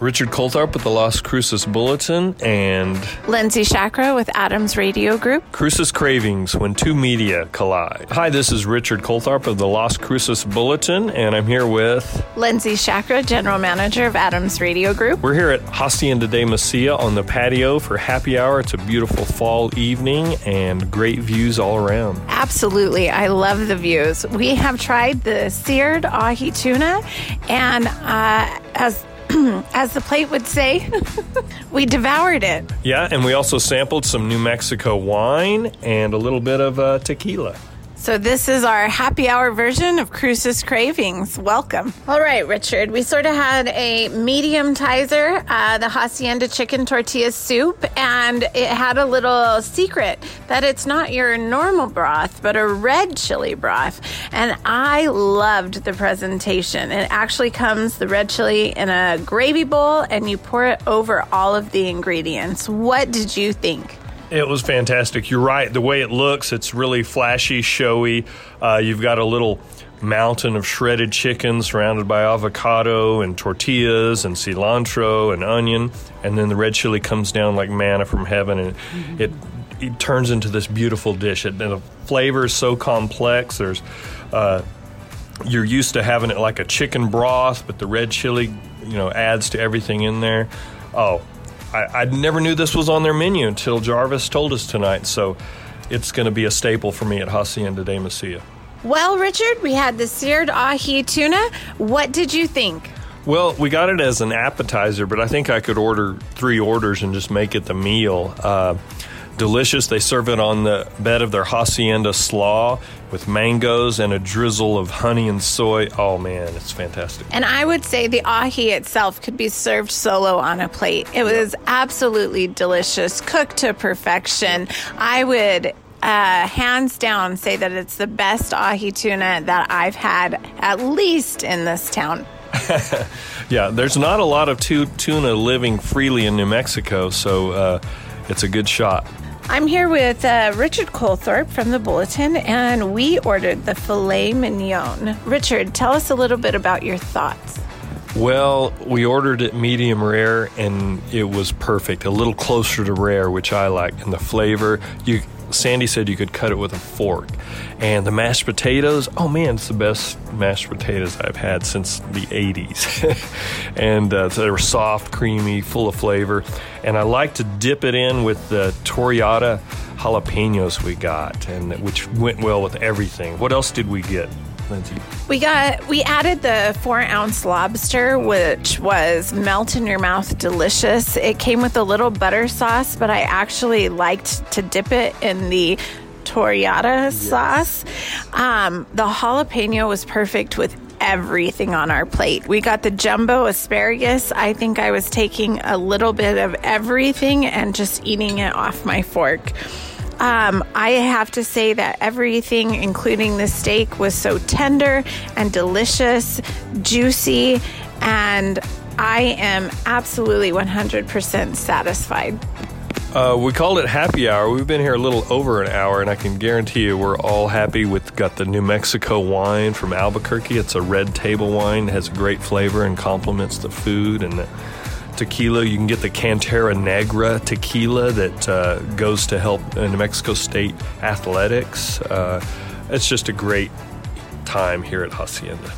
Richard Coltharp with the Las Cruces Bulletin and Lindsay Chakra with Adams Radio Group. Cruces Cravings when two media collide. Hi, this is Richard Coltharp of the Las Cruces Bulletin, and I'm here with Lindsay Chakra, General Manager of Adams Radio Group. We're here at Hacienda de Mesilla on the patio for happy hour. It's a beautiful fall evening and great views all around. Absolutely. I love the views. We have tried the seared ahi tuna, and uh, as as the plate would say, we devoured it. Yeah, and we also sampled some New Mexico wine and a little bit of uh, tequila. So, this is our happy hour version of Cruces Cravings. Welcome. All right, Richard. We sort of had a medium tizer, uh, the Hacienda chicken tortilla soup, and it had a little secret that it's not your normal broth, but a red chili broth. And I loved the presentation. It actually comes, the red chili, in a gravy bowl, and you pour it over all of the ingredients. What did you think? It was fantastic. You're right. The way it looks, it's really flashy, showy. Uh, you've got a little mountain of shredded chicken surrounded by avocado and tortillas and cilantro and onion, and then the red chili comes down like manna from heaven, and mm-hmm. it it turns into this beautiful dish. It, the flavor is so complex. There's uh, you're used to having it like a chicken broth, but the red chili, you know, adds to everything in there. Oh, I, I never knew this was on their menu until Jarvis told us tonight. So it's going to be a staple for me at Hacienda de Mesilla. Well, Richard, we had the seared ahi tuna. What did you think? Well, we got it as an appetizer, but I think I could order three orders and just make it the meal. Uh, delicious. They serve it on the bed of their hacienda slaw with mangoes and a drizzle of honey and soy. Oh man, it's fantastic. And I would say the ahi itself could be served solo on a plate. It was absolutely delicious, cooked to perfection. I would uh, hands down say that it's the best ahi tuna that I've had, at least in this town. yeah, there's not a lot of tu- tuna living freely in New Mexico, so uh, it's a good shot. I'm here with uh, Richard Coltharp from the Bulletin, and we ordered the filet mignon. Richard, tell us a little bit about your thoughts. Well, we ordered it medium rare, and it was perfect. A little closer to rare, which I like, and the flavor. You Sandy said you could cut it with a fork. And the mashed potatoes, oh man, it's the best mashed potatoes I've had since the 80s. and uh, so they were soft, creamy, full of flavor. And I like to dip it in with the torrillada jalapenos we got, and which went well with everything. What else did we get? Lindsay? We got we added the four ounce lobster, which was melt in your mouth delicious. It came with a little butter sauce, but I actually liked to dip it in the torrillada yes. sauce. Um, the jalapeno was perfect with everything on our plate. We got the jumbo asparagus. I think I was taking a little bit of everything and just eating it off my fork. Um, I have to say that everything, including the steak, was so tender and delicious, juicy, and I am absolutely 100% satisfied. Uh, we called it happy hour. We've been here a little over an hour, and I can guarantee you we're all happy with got the New Mexico wine from Albuquerque. It's a red table wine, has a great flavor and complements the food and the tequila. You can get the Cantera Negra tequila that uh, goes to help New Mexico State athletics. Uh, it's just a great time here at Hacienda.